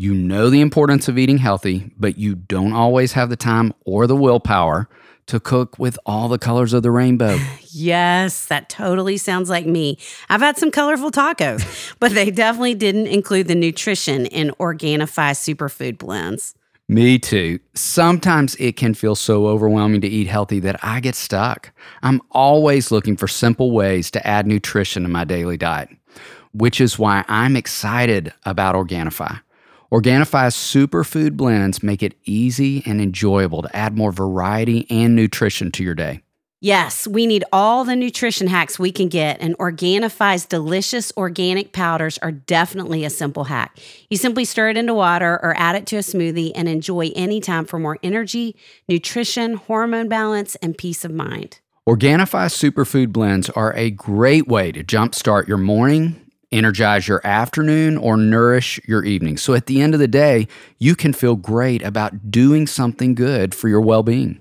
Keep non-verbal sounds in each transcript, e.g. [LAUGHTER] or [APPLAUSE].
You know the importance of eating healthy, but you don't always have the time or the willpower to cook with all the colors of the rainbow. [LAUGHS] Yes, that totally sounds like me. I've had some colorful tacos, [LAUGHS] but they definitely didn't include the nutrition in Organifi superfood blends. Me too. Sometimes it can feel so overwhelming to eat healthy that I get stuck. I'm always looking for simple ways to add nutrition to my daily diet, which is why I'm excited about Organifi. Organifi's superfood blends make it easy and enjoyable to add more variety and nutrition to your day. Yes, we need all the nutrition hacks we can get, and Organifi's delicious organic powders are definitely a simple hack. You simply stir it into water or add it to a smoothie and enjoy anytime for more energy, nutrition, hormone balance, and peace of mind. Organifi superfood blends are a great way to jumpstart your morning energize your afternoon or nourish your evening. So at the end of the day, you can feel great about doing something good for your well being.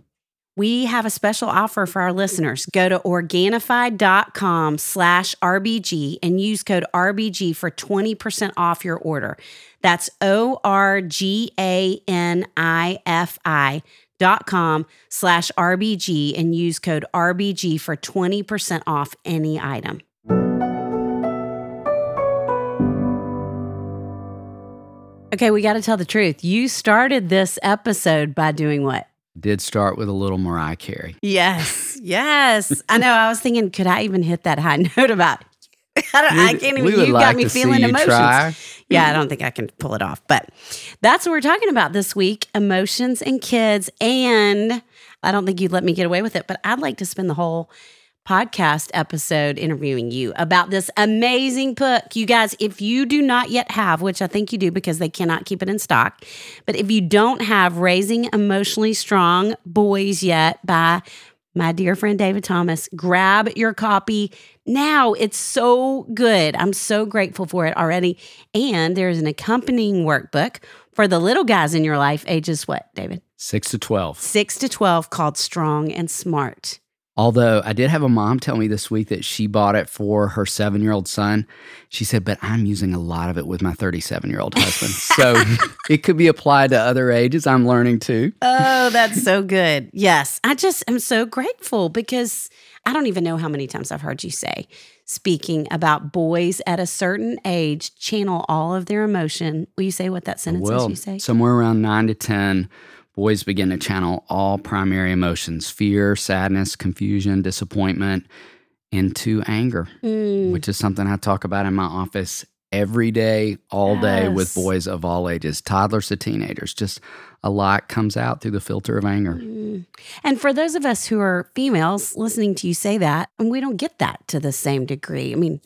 We have a special offer for our listeners. Go to Organifi.com slash RBG and use code RBG for 20% off your order. That's O R G A N I F I dot com slash RBG and use code RBG for 20% off any item. Okay, we got to tell the truth. You started this episode by doing what? Did start with a little Mariah Carey. Yes, yes. I know. I was thinking, could I even hit that high [LAUGHS] note about? I, don't, I can't even. You like got me feeling emotions. Try. Yeah, I don't think I can pull it off. But that's what we're talking about this week: emotions and kids. And I don't think you'd let me get away with it, but I'd like to spend the whole podcast episode interviewing you about this amazing book. You guys, if you do not yet have, which I think you do because they cannot keep it in stock, but if you don't have Raising Emotionally Strong Boys yet by my dear friend David Thomas, grab your copy now. It's so good. I'm so grateful for it already. And there's an accompanying workbook for the little guys in your life, ages what, David? Six to 12. Six to 12, called Strong and Smart. Although I did have a mom tell me this week that she bought it for her seven year old son. She said, but I'm using a lot of it with my 37 year old husband. [LAUGHS] so it could be applied to other ages. I'm learning too. Oh, [LAUGHS] that's so good. Yes. I just am so grateful because I don't even know how many times I've heard you say, speaking about boys at a certain age channel all of their emotion. Will you say what that sentence well, is you say? Somewhere around nine to 10 boys begin to channel all primary emotions fear, sadness, confusion, disappointment into anger, Mm, which is something I talk about in my office every day, all day with boys of all ages, toddlers to teenagers. Just a lot comes out through the filter of anger. mm. And for those of us who are females listening to you say that, and we don't get that to the same degree. I mean,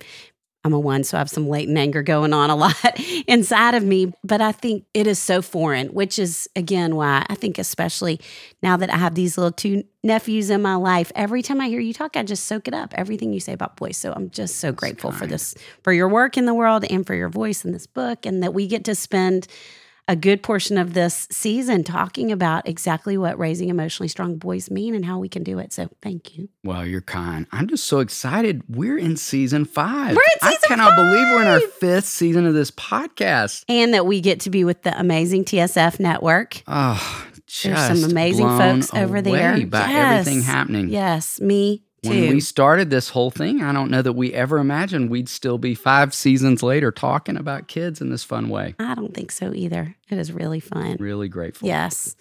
I'm a one, so I have some latent anger going on a lot [LAUGHS] inside of me. But I think it is so foreign, which is again why I think, especially now that I have these little two nephews in my life, every time I hear you talk, I just soak it up, everything you say about boys. So I'm just so grateful for this, for your work in the world and for your voice in this book, and that we get to spend a good portion of this season talking about exactly what raising emotionally strong boys mean and how we can do it. So thank you. Well, you're kind. I'm just so excited. We're in season five. We're in season I cannot believe we're in our fifth season of this podcast. And that we get to be with the amazing TSF network. Oh, just There's some amazing folks over there. by Yes. everything happening. Yes, me. When we started this whole thing, I don't know that we ever imagined we'd still be five seasons later talking about kids in this fun way. I don't think so either. It is really fun. Really grateful. Yes.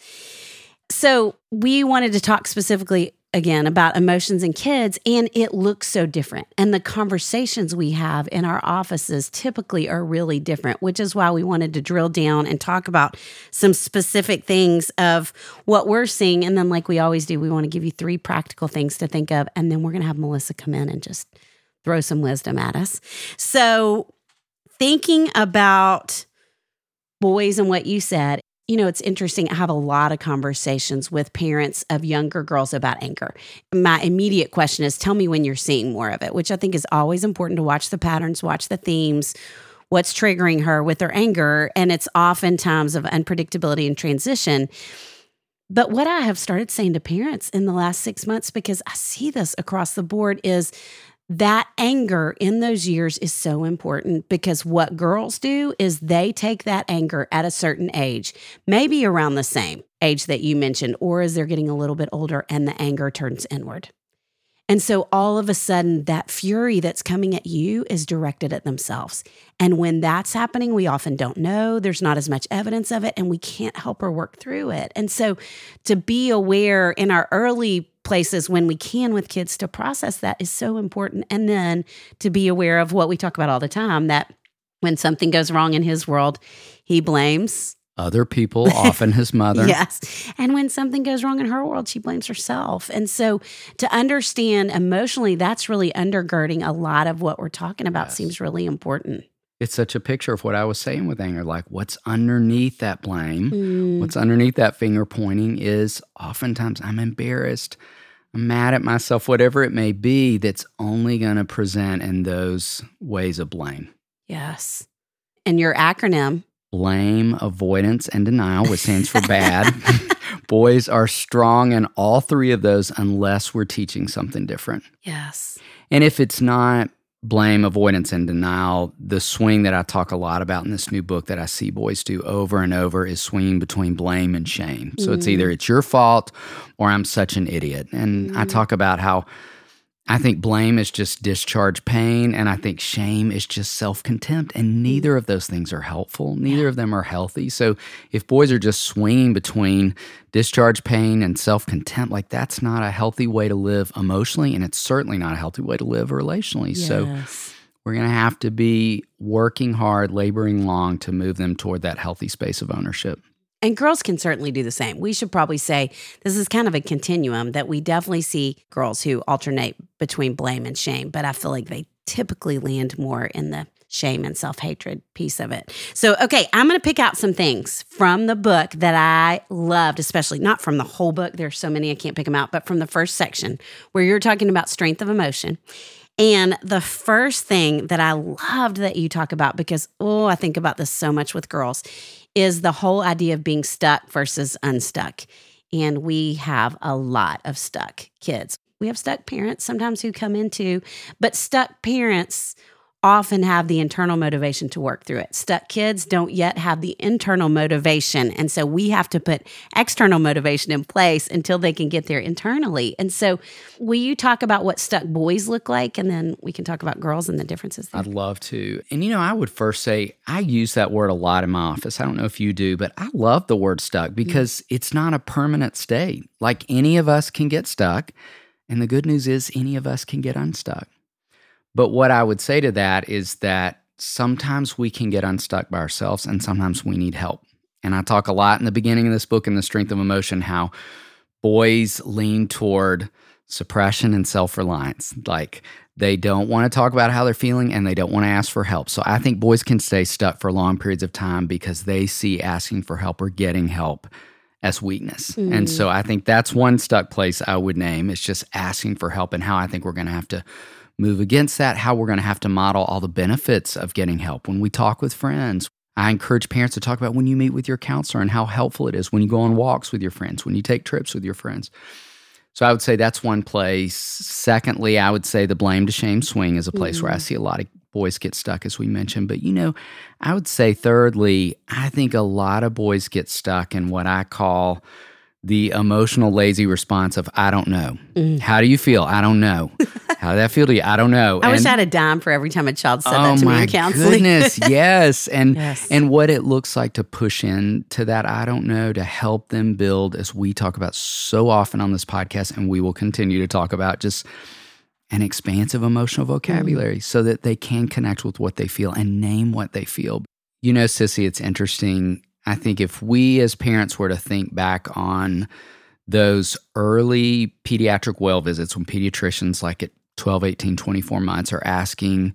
So we wanted to talk specifically again about emotions in kids, and it looks so different. And the conversations we have in our offices typically are really different, which is why we wanted to drill down and talk about some specific things of what we're seeing. And then, like we always do, we want to give you three practical things to think of. And then we're going to have Melissa come in and just throw some wisdom at us. So, thinking about boys and what you said, you know, it's interesting. I have a lot of conversations with parents of younger girls about anger. My immediate question is tell me when you're seeing more of it, which I think is always important to watch the patterns, watch the themes, what's triggering her with her anger. And it's often times of unpredictability and transition. But what I have started saying to parents in the last six months, because I see this across the board, is that anger in those years is so important because what girls do is they take that anger at a certain age, maybe around the same age that you mentioned, or as they're getting a little bit older and the anger turns inward. And so all of a sudden, that fury that's coming at you is directed at themselves. And when that's happening, we often don't know. There's not as much evidence of it, and we can't help her work through it. And so to be aware in our early places when we can with kids to process that is so important. And then to be aware of what we talk about all the time that when something goes wrong in his world, he blames Other people, often his [LAUGHS] mother. Yes. And when something goes wrong in her world, she blames herself. And so to understand emotionally, that's really undergirding a lot of what we're talking about Yes. seems really important. It's such a picture of what I was saying with anger. Like what's underneath that blame, Mm, what's underneath that finger pointing is oftentimes I'm embarrassed. I'm mad at myself, whatever it may be, that's only going to present in those ways of blame. yes. And your acronym, Blame, avoidance, and denial, which stands for [LAUGHS] bad. [LAUGHS] Boys are strong in all three of those unless we're teaching something different. yes. And if it's not blame, avoidance, and denial, the swing that I talk a lot about in this new book that I see boys do over and over is swinging between blame and shame. So it's Mm. either it's your fault or I'm such an idiot. And I Mm. talk about how I think blame is just discharge pain, and I think shame is just self contempt. And neither of those things are helpful. Neither of them are healthy. So if boys are just swinging between discharge pain and self contempt, like that's not a healthy way to live emotionally, and it's certainly not a healthy way to live relationally. So we're going to have to be working hard, laboring long to move them toward that healthy space of ownership. And girls can certainly do the same. We should probably say this is kind of a continuum that we definitely see girls who alternate between blame and shame, but I feel like they typically land more in the shame and self hatred piece of it. So, okay, I'm going to pick out some things from the book that I loved, especially not from the whole book. There's so many I can't pick them out, but from the first section where you're talking about strength of emotion. And the first thing that I loved that you talk about, because, oh, I think about this so much with girls, is the whole idea of being stuck versus unstuck. And we have a lot of stuck kids. we have stuck parents sometimes who come into, but stuck parents often have the internal motivation to work through it. Stuck kids don't yet have the internal motivation. And so we have to put external motivation in place until they can get there internally. And so, will you talk about what stuck boys look like? And then we can talk about girls and the differences. There. I'd love to. And, you know, I would first say I use that word a lot in my office. I don't know if you do, but I love the word stuck because mm-hmm. it's not a permanent state. Like any of us can get stuck. And the good news is, any of us can get unstuck. But what I would say to that is that sometimes we can get unstuck by ourselves and sometimes we need help. And I talk a lot in the beginning of this book in The Strength of Emotion how boys lean toward suppression and self reliance. Like they don't want to talk about how they're feeling and they don't want to ask for help. So I think boys can stay stuck for long periods of time because they see asking for help or getting help as weakness. Mm. And so I think that's one stuck place I would name. It's just asking for help and how I think we're going to have to move against that, how we're going to have to model all the benefits of getting help when we talk with friends. I encourage parents to talk about when you meet with your counselor and how helpful it is when you go on walks with your friends, when you take trips with your friends. So I would say that's one place. Secondly, I would say the blame to shame swing is a place mm-hmm. where I mm-hmm. see a lot of boys get stuck, as we mentioned. But you know, I would say thirdly, I think a lot of boys get stuck in what I call the emotional lazy response of I don't know. Mm. How do you feel? I don't know. [LAUGHS] How did that feel to you? I don't know. I and, wish I had a dime for every time a child said oh that to me in counseling. goodness, [LAUGHS] yes. And yes. and what it looks like to push in to that I don't know to help them build as we talk about so often on this podcast and we will continue to talk about just an expansive emotional vocabulary mm. so that they can connect with what they feel and name what they feel. You know, Sissy, it's interesting I think if we as parents were to think back on those early pediatric well visits when pediatricians like at 12, 18, 24 months are asking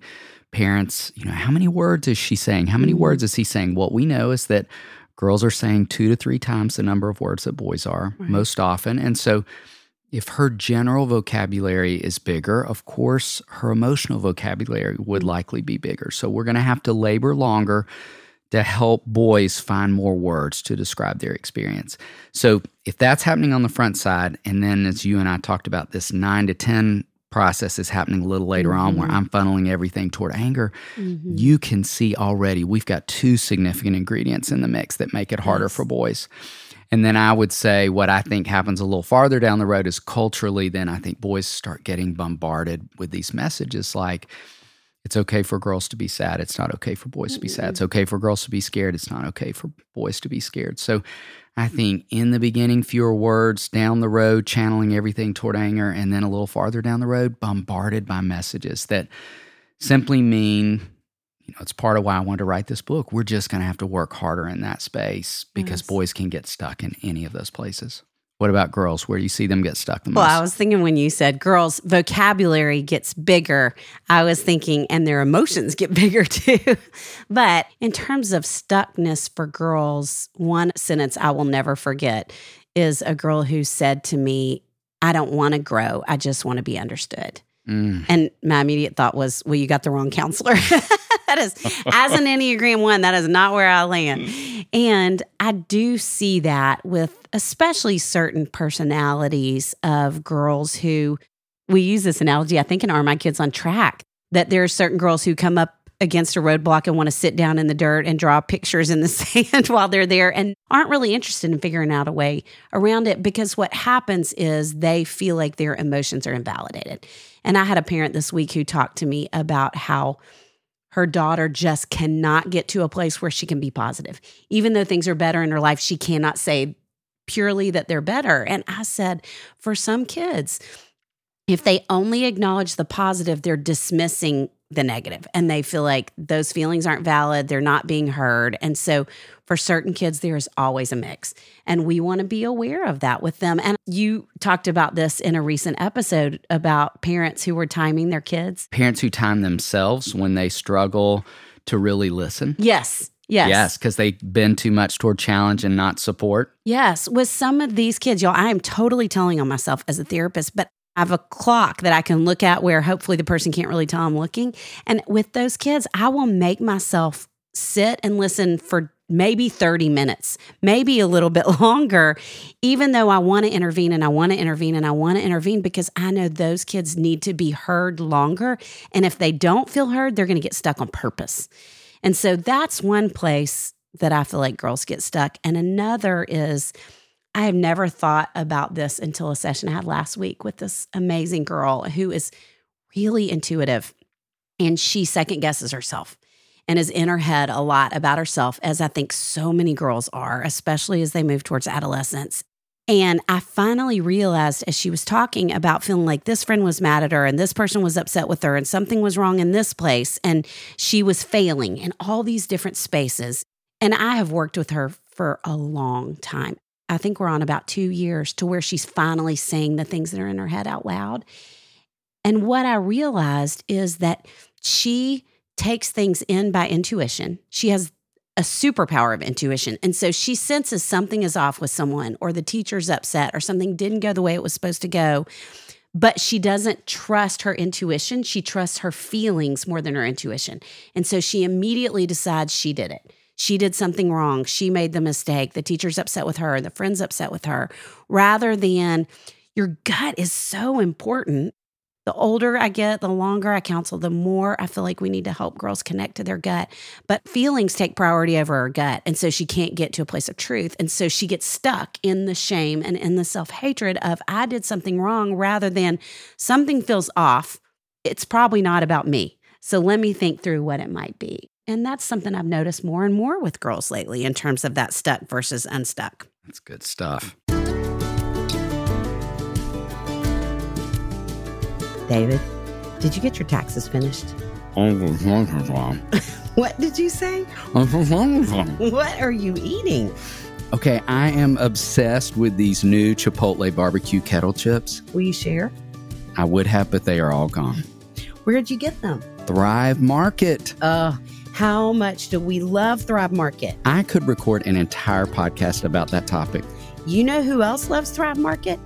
parents, you know, how many words is she saying? How many mm-hmm. words is he saying? What we know is that girls are saying two to three times the number of words that boys are right. most often. And so if her general vocabulary is bigger, of course, her emotional vocabulary would mm-hmm. likely be bigger. So we're going to have to labor longer to help boys find more words to describe their experience. So, if that's happening on the front side, and then as you and I talked about, this nine to 10 process is happening a little later mm-hmm. on where I'm funneling everything toward anger, mm-hmm. you can see already we've got two significant ingredients in the mix that make it harder yes. for boys. And then I would say what I think happens a little farther down the road is culturally, then I think boys start getting bombarded with these messages like, it's okay for girls to be sad. It's not okay for boys to be sad. It's mm-hmm. okay for girls to be scared. It's not okay for boys to be scared. So I mm-hmm. think in the beginning, fewer words, down the road, channeling everything toward anger, and then a little farther down the road, bombarded by messages that simply mean, you know, it's part of why I wanted to write this book. We're just going to have to work harder in that space because yes. boys can get stuck in any of those places. What about girls? Where do you see them get stuck the most? Well, I was thinking when you said girls' vocabulary gets bigger, I was thinking, and their emotions get [LAUGHS] bigger too. but in terms of stuckness for girls, one sentence I will never forget is a girl who said to me, I don't want to grow. I just want to be understood. Mm. And my immediate thought was, well, you got the wrong counselor. [LAUGHS] [LAUGHS] that is, as an Enneagram one, that is not where I land. Mm. And I do see that with especially certain personalities of girls who we use this analogy, I think, in Are My Kids on Track, that there are certain girls who come up against a roadblock and want to sit down in the dirt and draw pictures in the [LAUGHS] sand while they're there and aren't really interested in figuring out a way around it because what happens is they feel like their emotions are invalidated. And I had a parent this week who talked to me about how her daughter just cannot get to a place where she can be positive. Even though things are better in her life, she cannot say purely that they're better. And I said, for some kids, if they only acknowledge the positive, they're dismissing the negative and they feel like those feelings aren't valid, they're not being heard. And so for certain kids, there is always a mix. And we want to be aware of that with them. And you talked about this in a recent episode about parents who were timing their kids. Parents who time themselves when they struggle to really listen. Yes. Yes. Yes, because they bend too much toward challenge and not support. Yes. With some of these kids, y'all, I am totally telling on myself as a therapist, but I have a clock that I can look at where hopefully the person can't really tell I'm looking. And with those kids, I will make myself sit and listen for maybe 30 minutes, maybe a little bit [LAUGHS] longer, even though I want to intervene and I want to intervene and I want to intervene because I know those kids need to be heard longer. And if they don't feel heard, they're going to get stuck on purpose. And so that's one place that I feel like girls get stuck. And another is I have never thought about this until a session I had last week with this amazing girl who is really intuitive and she second guesses herself and is in her head a lot about herself, as I think so many girls are, especially as they move towards adolescence. And I finally realized as she was talking about feeling like this friend was mad at her and this person was upset with her and something was wrong in this place and she was failing in all these different spaces. And I have worked with her for a long time. I think we're on about two years to where she's finally saying the things that are in her head out loud. And what I realized is that she takes things in by intuition. She has a superpower of intuition. And so she senses something is off with someone, or the teacher's upset, or something didn't go the way it was supposed to go. But she doesn't trust her intuition. She trusts her feelings more than her intuition. And so she immediately decides she did it. She did something wrong. She made the mistake. The teacher's upset with her. The friend's upset with her. Rather than your gut is so important the older I get, the longer I counsel, the more I feel like we need to help girls connect to their gut. But feelings take priority over her gut. And so she can't get to a place of truth. And so she gets stuck in the shame and in the self hatred of, I did something wrong, rather than something feels off. It's probably not about me. So let me think through what it might be. And that's something I've noticed more and more with girls lately in terms of that stuck versus unstuck. That's good stuff. David, did you get your taxes finished? [LAUGHS] what did you say? what are you eating? Okay, I am obsessed with these new Chipotle barbecue kettle chips. Will you share? I would have, but they are all gone. Where'd you get them? Thrive Market. Uh, how much do we love Thrive Market? I could record an entire podcast about that topic. You know who else loves Thrive Market?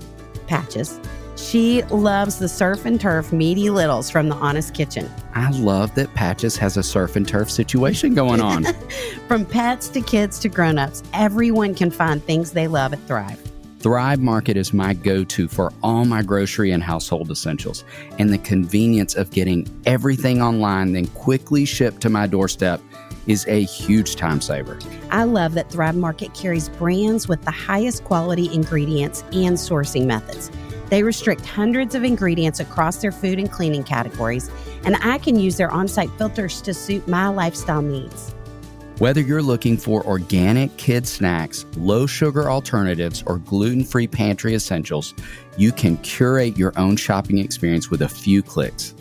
Patches. She loves the surf and turf meaty littles from the Honest Kitchen. I love that Patches has a surf and turf situation going on. [LAUGHS] from pets to kids to grown-ups, everyone can find things they love at Thrive. Thrive Market is my go to for all my grocery and household essentials, and the convenience of getting everything online, then quickly shipped to my doorstep is a huge time saver. I love that Thrive Market carries brands with the highest quality ingredients and sourcing methods. They restrict hundreds of ingredients across their food and cleaning categories, and I can use their on site filters to suit my lifestyle needs. Whether you're looking for organic kid snacks, low sugar alternatives, or gluten free pantry essentials, you can curate your own shopping experience with a few clicks.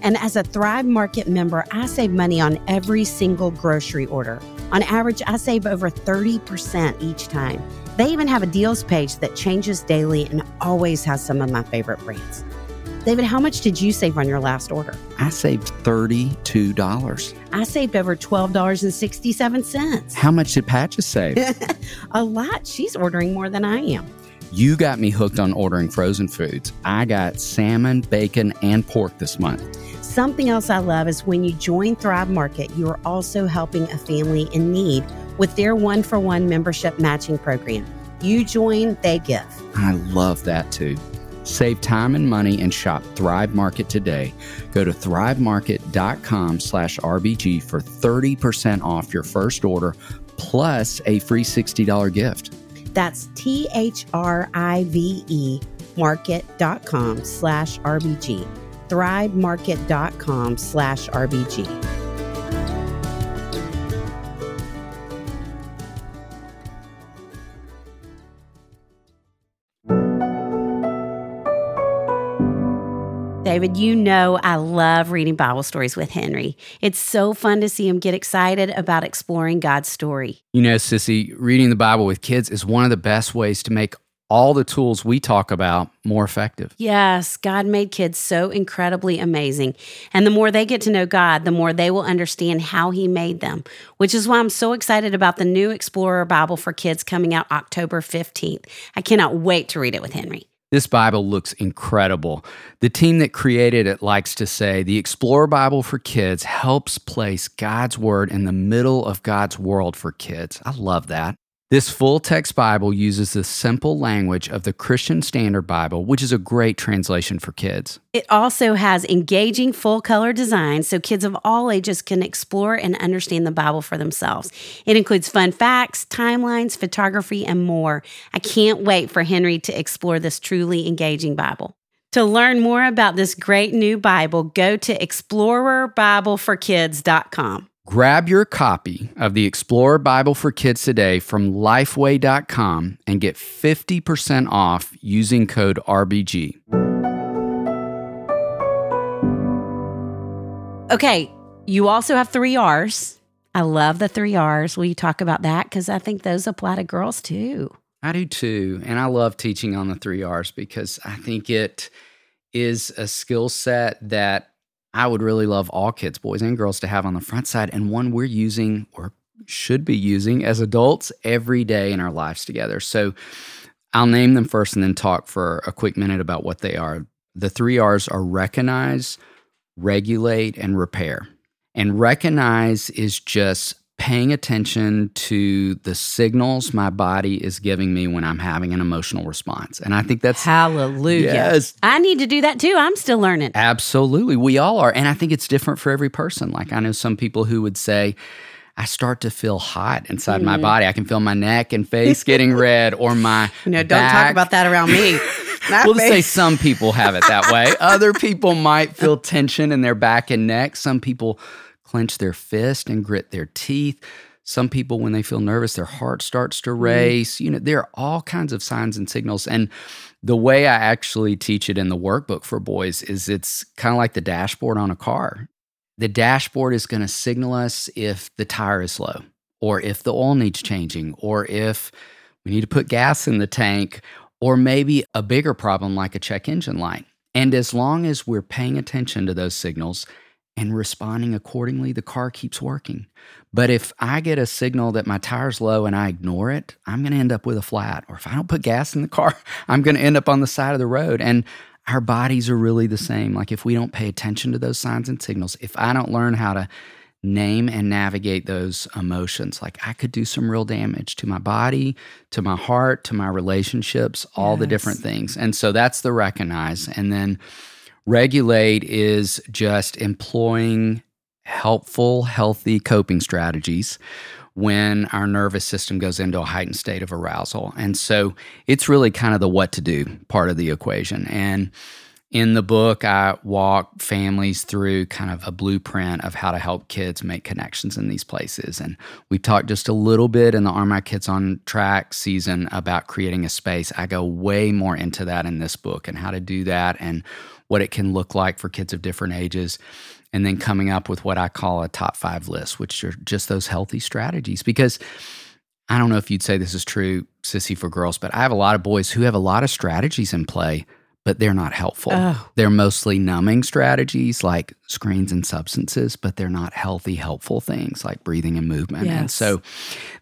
And as a Thrive Market member, I save money on every single grocery order. On average, I save over 30% each time. They even have a deals page that changes daily and always has some of my favorite brands. David, how much did you save on your last order? I saved $32. I saved over $12.67. How much did Patches save? [LAUGHS] a lot. She's ordering more than I am. You got me hooked on ordering frozen foods. I got salmon, bacon, and pork this month. Something else I love is when you join Thrive Market, you are also helping a family in need with their one for one membership matching program. You join, they give. I love that too. Save time and money and shop Thrive Market today. Go to thrivemarket.com slash RBG for 30% off your first order plus a free $60 gift. That's T H R I V E market.com slash RBG. Thrivemarket.com slash RBG. David, you know I love reading Bible stories with Henry. It's so fun to see him get excited about exploring God's story. You know, Sissy, reading the Bible with kids is one of the best ways to make all the tools we talk about more effective. Yes, God made kids so incredibly amazing. And the more they get to know God, the more they will understand how He made them, which is why I'm so excited about the new Explorer Bible for Kids coming out October 15th. I cannot wait to read it with Henry. This Bible looks incredible. The team that created it likes to say the Explorer Bible for Kids helps place God's Word in the middle of God's world for kids. I love that. This full text Bible uses the simple language of the Christian Standard Bible, which is a great translation for kids. It also has engaging full color designs so kids of all ages can explore and understand the Bible for themselves. It includes fun facts, timelines, photography, and more. I can't wait for Henry to explore this truly engaging Bible. To learn more about this great new Bible, go to explorerbibleforkids.com. Grab your copy of the Explorer Bible for Kids today from lifeway.com and get 50% off using code RBG. Okay, you also have three R's. I love the three R's. Will you talk about that? Because I think those apply to girls too. I do too. And I love teaching on the three R's because I think it is a skill set that I would really love all kids, boys and girls, to have on the front side, and one we're using or should be using as adults every day in our lives together. So I'll name them first and then talk for a quick minute about what they are. The three R's are recognize, regulate, and repair. And recognize is just paying attention to the signals my body is giving me when I'm having an emotional response. And I think that's hallelujah. Yes. I need to do that too. I'm still learning. Absolutely. We all are. And I think it's different for every person. Like I know some people who would say, I start to feel hot inside mm-hmm. my body. I can feel my neck and face getting [LAUGHS] red or my You know, don't talk about that around me. [LAUGHS] we'll say some people have it that way. [LAUGHS] Other people might feel tension in their back and neck. Some people clench their fist and grit their teeth. Some people, when they feel nervous, their heart starts to mm-hmm. race. You know, there are all kinds of signs and signals. And the way I actually teach it in the workbook for boys is it's kind of like the dashboard on a car. The dashboard is going to signal us if the tire is low, or if the oil needs changing, or if we need to put gas in the tank, or maybe a bigger problem like a check engine light. And as long as we're paying attention to those signals and responding accordingly, the car keeps working. But if I get a signal that my tire's low and I ignore it, I'm going to end up with a flat. Or if I don't put gas in the car, [LAUGHS] I'm going to end up on the side of the road. And our bodies are really the same. Like if we don't pay attention to those signs and signals, if I don't learn how to name and navigate those emotions, like I could do some real damage to my body, to my heart, to my relationships, all yes. the different things. And so that's the recognize. And then Regulate is just employing helpful, healthy coping strategies when our nervous system goes into a heightened state of arousal. And so it's really kind of the what to do part of the equation. And in the book, I walk families through kind of a blueprint of how to help kids make connections in these places. And we talked just a little bit in the Are My Kids on Track season about creating a space. I go way more into that in this book and how to do that and what it can look like for kids of different ages. And then coming up with what I call a top five list, which are just those healthy strategies. Because I don't know if you'd say this is true, Sissy, for girls, but I have a lot of boys who have a lot of strategies in play but they're not helpful. Oh. They're mostly numbing strategies like screens and substances, but they're not healthy, helpful things like breathing and movement. Yes. And so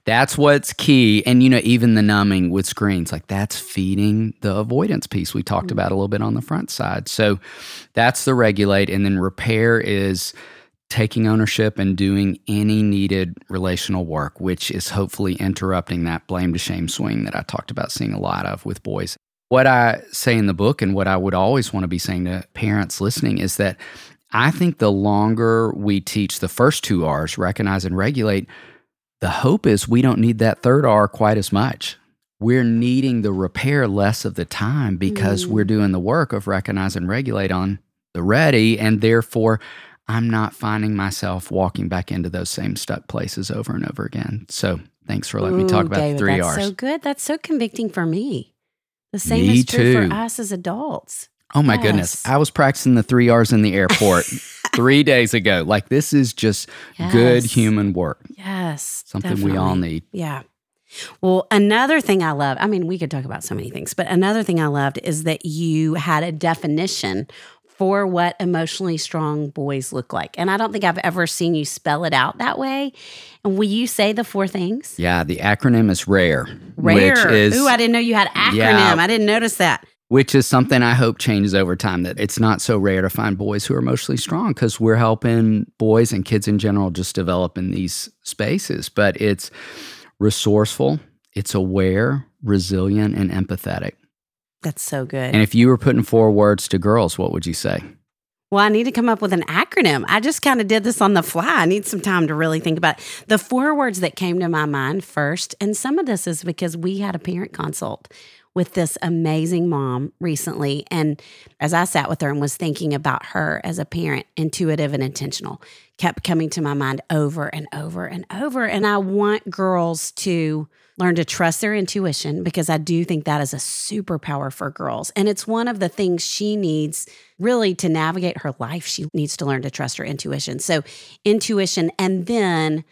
that's what's key. And, you know, even the numbing with screens, like that's feeding the avoidance piece we talked mm-hmm. about a little bit on the front side. So that's the regulate. And then repair is taking ownership and doing any needed relational work, which is hopefully interrupting that blame to shame swing that I talked about seeing a lot of with boys what I say in the book and what I would always want to be saying to parents listening is that I think the longer we teach the first two R's, recognize and regulate, the hope is we don't need that third R quite as much. We're needing the repair less of the time because mm. we're doing the work of recognize and regulate on the ready. And therefore, I'm not finding myself walking back into those same stuck places over and over again. So thanks for letting Ooh, me talk about David, the three that's R's. So good. That's so convicting for me. The same Me is true too. for us as adults. Oh my yes. goodness. I was practicing the three R's in the airport [LAUGHS] three days ago. Like, this is just yes. good human work. Yes. Something definitely. we all need. Yeah. Well, another thing I love, I mean, we could talk about so many things, but another thing I loved is that you had a definition for what emotionally strong boys look like. And I don't think I've ever seen you spell it out that way. And will you say the four things? Yeah, the acronym is RARE. RARE. Which is, Ooh, I didn't know you had acronym. Yeah, I didn't notice that. which is something I hope changes over time. That it's not so rare to find boys who are emotionally strong because we're helping boys and kids in general just develop in these spaces. But it's resourceful, it's aware, resilient, and empathetic. That's so good. And if you were putting four words to girls, what would you say? Well, I need to come up with an acronym. I just kind of did this on the fly. I need some time to really think about it. the four words that came to my mind first. And some of this is because we had a parent consult with this amazing mom recently. And as I sat with her and was thinking about her as a parent, intuitive and intentional, kept coming to my mind over and over and over. And I want girls to learn to trust their intuition because I do think that is a superpower for girls. And it's one of the things she needs really to navigate her life. She needs to learn to trust her intuition. So, intuition and then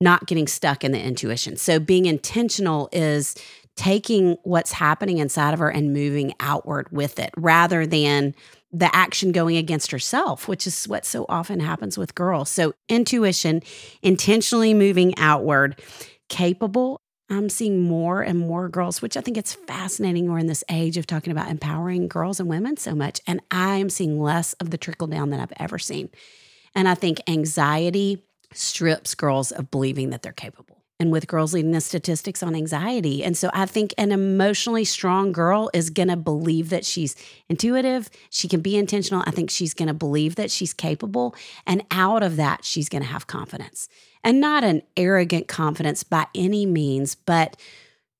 not getting stuck in the intuition. So, being intentional is taking what's happening inside of her and moving outward with it rather than the action going against herself, which is what so often happens with girls. So, intuition, intentionally moving outward, capable. I'm seeing more and more girls, which I think it's fascinating. We're in this age of talking about empowering girls and women so much. And I am seeing less of the trickle down than I've ever seen. And I think anxiety strips girls of believing that they're capable and with girls leading the statistics on anxiety. And so I think an emotionally strong girl is going to believe that she's intuitive, she can be intentional. I think she's going to believe that she's capable. And out of that, she's going to have confidence. And not an arrogant confidence by any means, but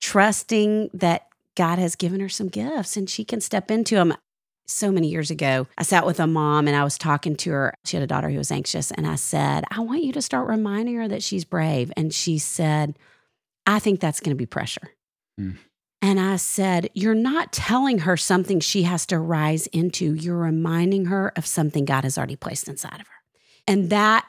trusting that God has given her some gifts and she can step into them so many years ago, I sat with a mom and I was talking to her. She had a daughter who was anxious. And I said, I want you to start reminding her that she's brave. And she said, I think that's going to be pressure. Mm. And I said, You're not telling her something she has to rise into. You're reminding her of something God has already placed inside of her. And that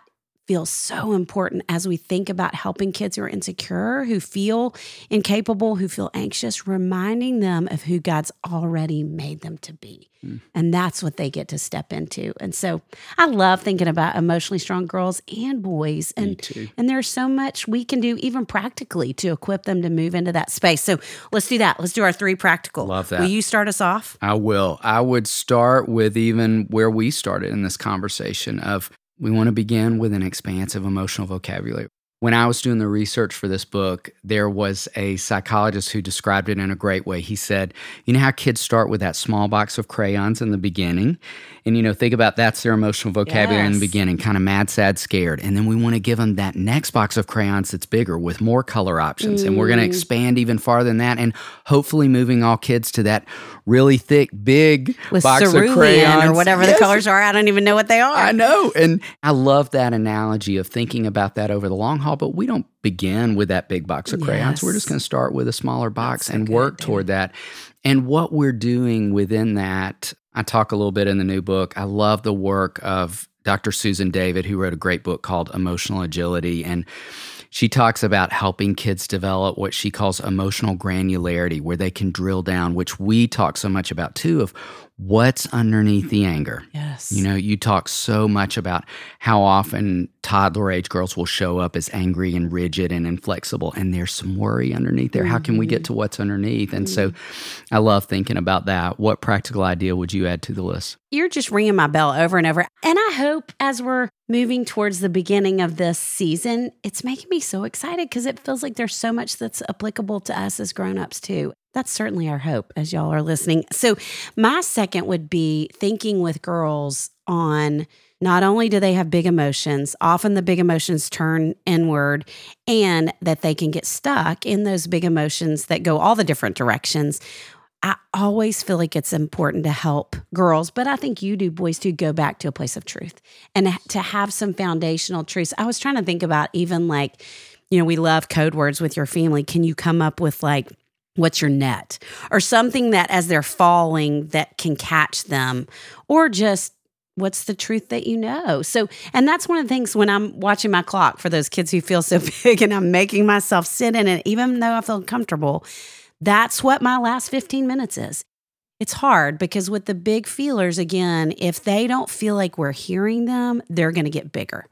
feels so important as we think about helping kids who are insecure, who feel incapable, who feel anxious, reminding them of who God's already made them to be. Mm. And that's what they get to step into. And so I love thinking about emotionally strong girls and boys. And, and there's so much we can do, even practically, to equip them to move into that space. So let's do that. Let's do our three practical. Love that. Will you start us off? I will. I would start with even where we started in this conversation of we want to begin with an expansive emotional vocabulary. When I was doing the research for this book, there was a psychologist who described it in a great way. He said, You know how kids start with that small box of crayons in the beginning? And, you know, think about that's their emotional vocabulary yes. in the beginning, kind of mad, sad, scared. And then we want to give them that next box of crayons that's bigger with more color options. Mm. And we're going to expand even farther than that. And hopefully moving all kids to that really thick, big with box cerulean of crayons. or whatever yes. the colors are. I don't even know what they are. I know. And I love that analogy of thinking about that over the long haul but we don't begin with that big box of crayons. Yes. We're just going to start with a smaller box That's and so work toward that. And what we're doing within that, I talk a little bit in the new book. I love the work of Dr. Susan David, who wrote a great book called Emotional Agility. And she talks about helping kids develop what she calls emotional granularity, where they can drill down, which we talk so much about too, of what's underneath the anger. Yes. You know, you talk so much about how often toddler age girls will show up as angry and rigid and inflexible, and there's some worry underneath there. Mm-hmm. How can we get mm-hmm. to what's underneath? And mm-hmm. so I love thinking about that. What practical idea would you add to the list? You're just ringing my bell over and over. And I hope as we're moving towards the beginning of this season, it's making me so excited because it feels like there's so much that's applicable to us as grown-ups too. That's certainly our hope as y'all are listening. So, my second would be thinking with girls on not only do they have big emotions, often the big emotions turn inward, and that they can get stuck in those big emotions that go all the different directions. I always feel like it's important to help girls, but I think you do, boys, to go back to a place of truth and to have some foundational truths. I was trying to think about even like, you know, we love code words with your family. Can you come up with like, what's your net? Or something that as they're falling that can catch them. Or just what's the truth that you know? So and that's one of the things when i'm watching my clock for those kids who feel so [LAUGHS] big and i'm making myself sit in it even though i feel comfortable that's what my last 15 minutes is. It's hard because with the big feelers again if they don't feel like we're hearing them they're going to get bigger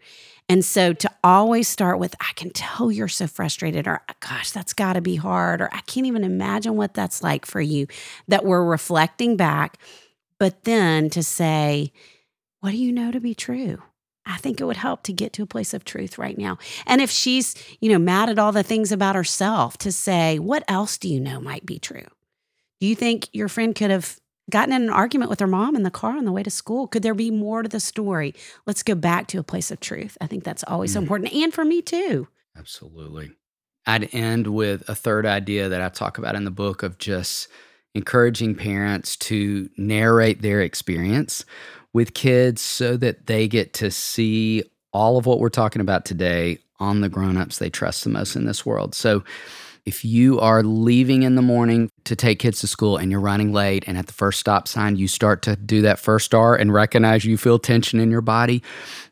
And so to always start with, I can tell you're so frustrated, or gosh, that's got to be hard, or I can't even imagine what that's like for you, that we're reflecting back. But then to say, what do you know to be true? I think it would help to get to a place of truth right now. And if she's, you know, mad at all the things about herself, to say, what else do you know might be true? Do you think your friend could have gotten in an argument with her mom in the car on the way to school? Could there be more to the story? Let's go back to a place of truth. I think that's always so Mm. important. And for me too. Absolutely. I'd end with a third idea that I talk about in the book of just encouraging parents to narrate their experience with kids so that they get to see all of what we're talking about today on the grown-ups they trust the most in this world. So if you are leaving in the morning to take kids to school and you're running late and at the first stop sign you start to do that first star and recognize you feel tension in your body,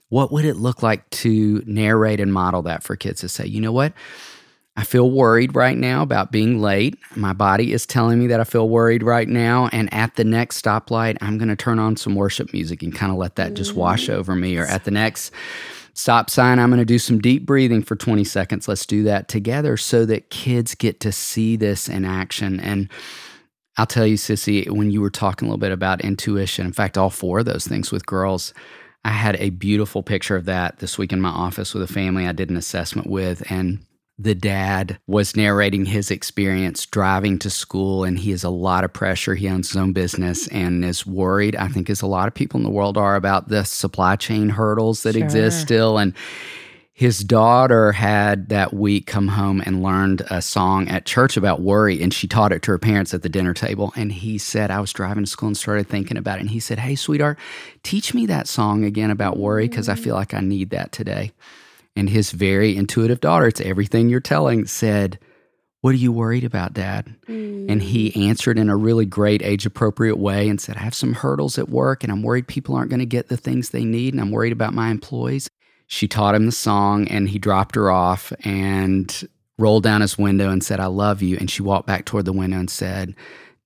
what would it look like to narrate and model that for kids to say, you know what? I feel worried right now about being late. My body is telling me that I feel worried right now. And at the next stoplight, I'm going to turn on some worship music and kind of let that just wash over me. Or at the next stop sign, I'm going to do some deep breathing for 20 seconds. Let's do that together so that kids get to see this in action. And I'll tell you, Sissy, when you were talking a little bit about intuition, in fact, all four of those things with girls, I had a beautiful picture of that this week in my office with a family I did an assessment with. And the dad was narrating his experience driving to school, and he has a lot of pressure. He owns his own business and is worried, I think, as a lot of people in the world are, about the supply chain hurdles that exist still. And his daughter had that week come home and learned a song at church about worry, and she taught it to her parents at the dinner table. And he said, I was driving to school and started thinking about it. And he said, Hey, sweetheart, teach me that song again about worry because I mm. feel like I need that today. And his very intuitive daughter, it's everything you're telling, said, What are you worried about, Dad? And he mm. answered in a really great age appropriate way and said, I have some hurdles at work and I'm worried people aren't going to get the things they need and I'm worried about my employees. She taught him the song and he dropped her off and rolled down his window and said, I love you. And she walked back toward the window and said,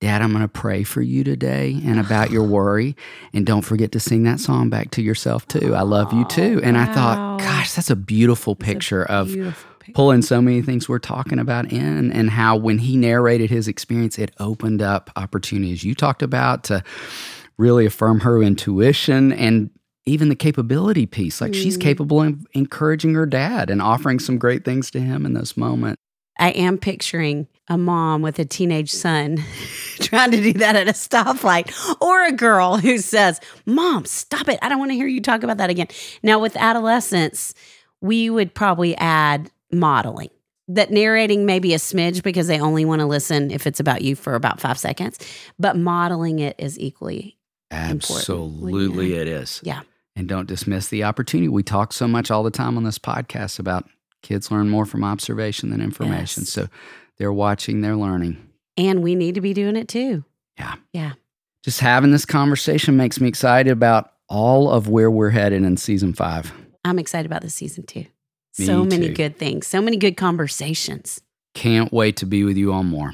Dad, I'm going to pray for you today and about your worry. And don't forget to sing that song back to yourself too. I love you too. And I thought, gosh, that's a beautiful It's a picture of picture. pulling so many things we're talking about in and how when he narrated his experience it opened up opportunities you talked about to really affirm her intuition and even the capability piece like she's Mm. capable of encouraging her dad and offering some great things to him in this moments I am picturing a mom with a teenage son [LAUGHS] trying to do that at a stoplight, or a girl who says, Mom, stop it. I don't want to hear you talk about that again. Now, with adolescents, we would probably add modeling. That narrating may be a smidge because they only want to listen if it's about you for about five seconds, but modeling it is equally. absolutely it is Yeah. and don't dismiss the opportunity we talk so much all the time on this podcast about kids learn more from observation than information Yes. so they're watching they're learning And we need to be doing it too. Yeah. Yeah. just having this conversation makes me excited about all of where we're headed in season five. I'm excited about this season too. Me So many too. good things, so many good conversations. Can't wait to be with you on more.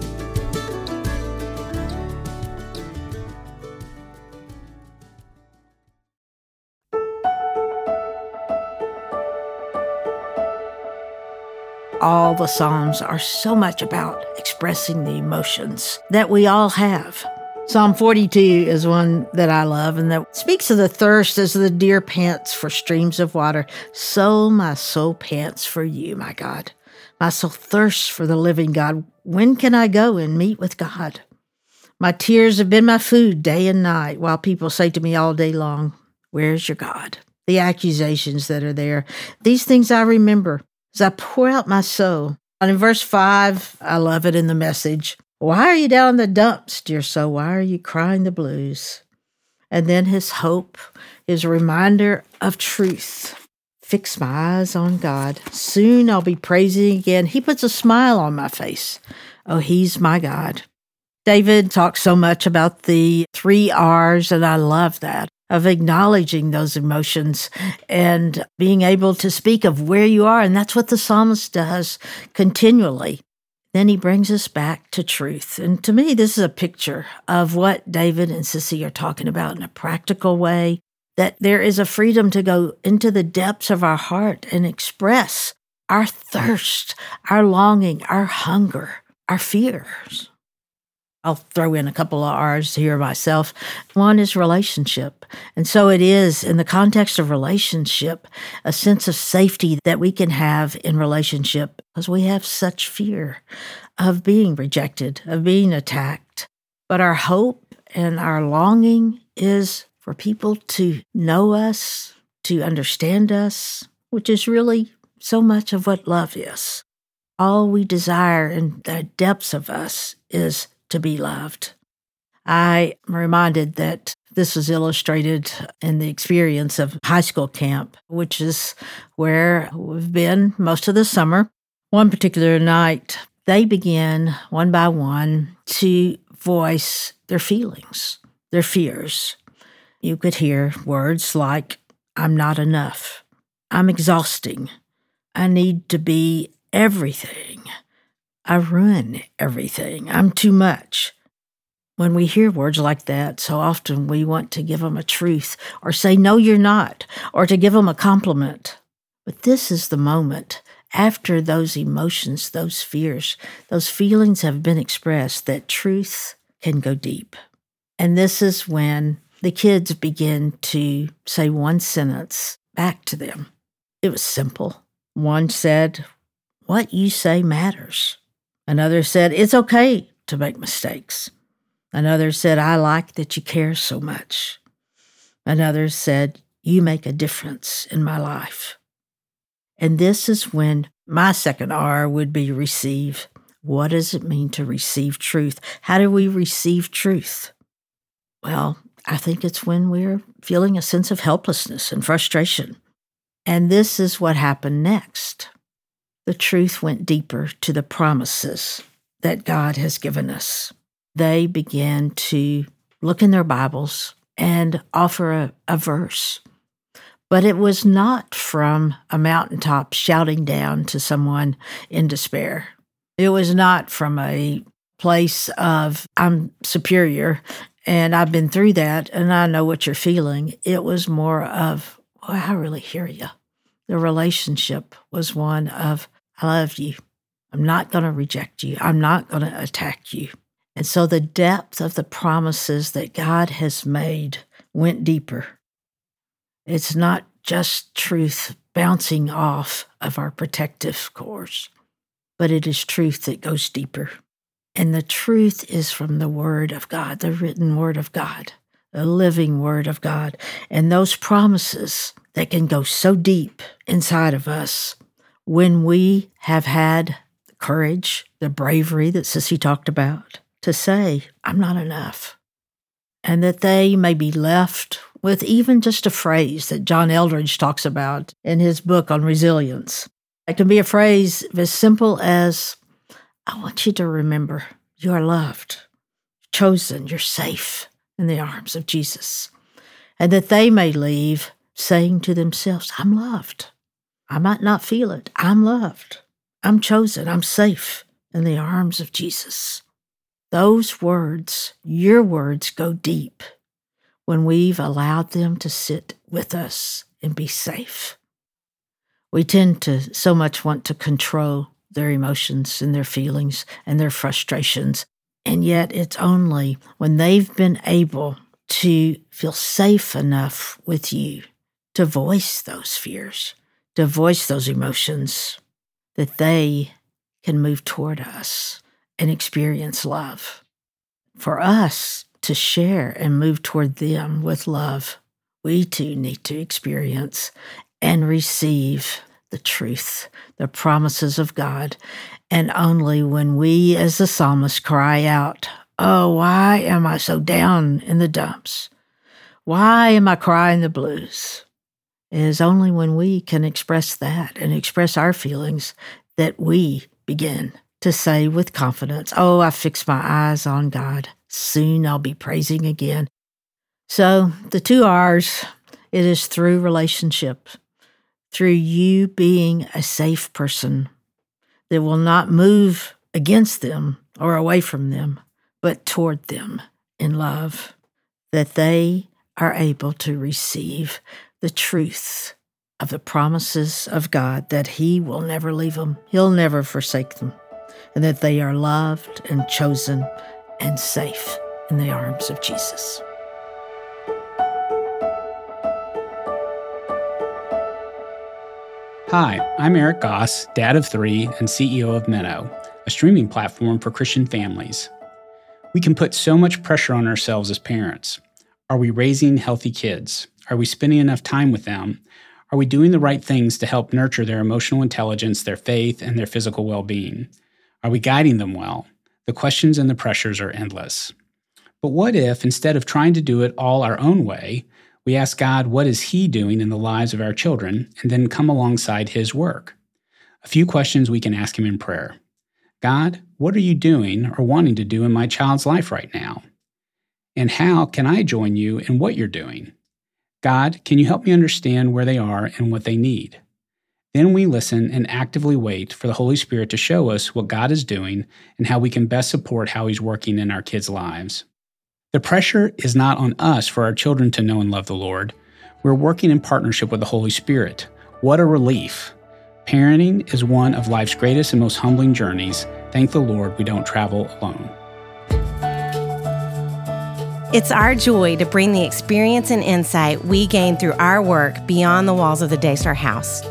All the Psalms are so much about expressing the emotions that we all have. Psalm 42 is one that I love and that speaks of the thirst as the deer pants for streams of water. So my soul pants for you, my God. My soul thirsts for the living God. When can I go and meet with God? My tears have been my food day and night while people say to me all day long, Where's your God? The accusations that are there. These things I remember as I pour out my soul. And in verse 5, I love it in the message. Why are you down in the dumps, dear soul? Why are you crying the blues? And then his hope, his reminder of truth. Fix my eyes on God. Soon I'll be praising again. He puts a smile on my face. Oh, he's my God. David talks so much about the three R's, and I love that of acknowledging those emotions and being able to speak of where you are. And that's what the psalmist does continually. Then he brings us back to truth. And to me, this is a picture of what David and Sissy are talking about in a practical way that there is a freedom to go into the depths of our heart and express our thirst, our longing, our hunger, our fears. I'll throw in a couple of R's here myself. One is relationship. And so it is, in the context of relationship, a sense of safety that we can have in relationship because we have such fear of being rejected, of being attacked. But our hope and our longing is for people to know us, to understand us, which is really so much of what love is. All we desire in the depths of us is to be loved. I am reminded that this was illustrated in the experience of high school camp, which is where we've been most of the summer. One particular night, they begin one by one to voice their feelings, their fears. You could hear words like, I'm not enough. I'm exhausting. I need to be everything. I ruin everything. I'm too much. When we hear words like that, so often we want to give them a truth or say, No, you're not, or to give them a compliment. But this is the moment after those emotions, those fears, those feelings have been expressed that truth can go deep. And this is when the kids begin to say one sentence back to them. It was simple. One said, What you say matters. Another said, It's okay to make mistakes. Another said, I like that you care so much. Another said, You make a difference in my life. And this is when my second R would be receive. What does it mean to receive truth? How do we receive truth? Well, I think it's when we're feeling a sense of helplessness and frustration. And this is what happened next the truth went deeper to the promises that God has given us. They began to look in their Bibles and offer a, a verse. But it was not from a mountaintop shouting down to someone in despair. It was not from a place of, I'm superior And I've been through that and I know what you're feeling. It was more of, well, I really hear you. The relationship was one of, I love you. I'm not going to reject you. I'm not going to attack you. And so the depth of the promises that God has made went deeper. It's not just truth bouncing off of our protective cores, but it is truth that goes deeper. And the truth is from the Word of God, the written Word of God, the living Word of God. And those promises that can go so deep inside of us when we have had the courage, the bravery that Sissy talked about to say, I'm not enough. And that they may be left with even just a phrase that John Eldredge talks about in his book on resilience. It can be a phrase as simple as, I want you to remember you are loved, chosen, you're safe in the arms of Jesus. And that they may leave saying to themselves, I'm loved. I might not feel it. I'm loved. I'm chosen. I'm safe in the arms of Jesus. Those words, your words, go deep when we've allowed them to sit with us and be safe. We tend to so much want to control their emotions and their feelings and their frustrations. And yet, it's only when they've been able to feel safe enough with you to voice those fears, to voice those emotions, that they can move toward us and experience love. For us to share and move toward them with love, we too need to experience and receive the truth, the promises of God. And only when we, as the psalmist, cry out, Oh, why am I so down in the dumps? Why am I crying the blues? Is only when we can express that and express our feelings that we begin to say with confidence, Oh, I fix my eyes on God. Soon I'll be praising again. So, the two R's it is through relationship, through you being a safe person that will not move against them or away from them, but toward them in love, that they are able to receive the truth of the promises of God that He will never leave them, He'll never forsake them, and that they are loved and chosen and safe in the arms of Jesus. Hi, I'm Eric Goss, dad of three and CEO of Minno, a streaming platform for Christian families. We can put so much pressure on ourselves as parents. Are we raising healthy kids? Are we spending enough time with them? Are we doing the right things to help nurture their emotional intelligence, their faith, and their physical well being? Are we guiding them well? The questions and the pressures are endless. But what if, instead of trying to do it all our own way, we ask God, what is He doing in the lives of our children, and then come alongside His work? A few questions we can ask Him in prayer God, what are you doing or wanting to do in my child's life right now? And how can I join you in what you're doing? God, can you help me understand where they are and what they need? Then we listen and actively wait for the Holy Spirit to show us what God is doing and how we can best support how He's working in our kids' lives. The pressure is not on us for our children to know and love the Lord. We're working in partnership with the Holy Spirit. What a relief! Parenting is one of life's greatest and most humbling journeys. Thank the Lord we don't travel alone. It's our joy to bring the experience and insight we gain through our work beyond the walls of the Daystar House.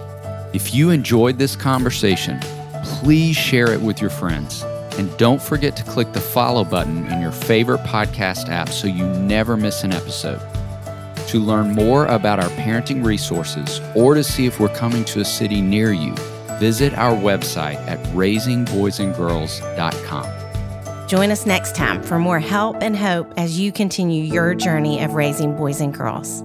If you enjoyed this conversation, please share it with your friends. And don't forget to click the follow button in your favorite podcast app so you never miss an episode. To learn more about our parenting resources or to see if we're coming to a city near you, visit our website at raisingboysandgirls.com. Join us next time for more help and hope as you continue your journey of raising boys and girls.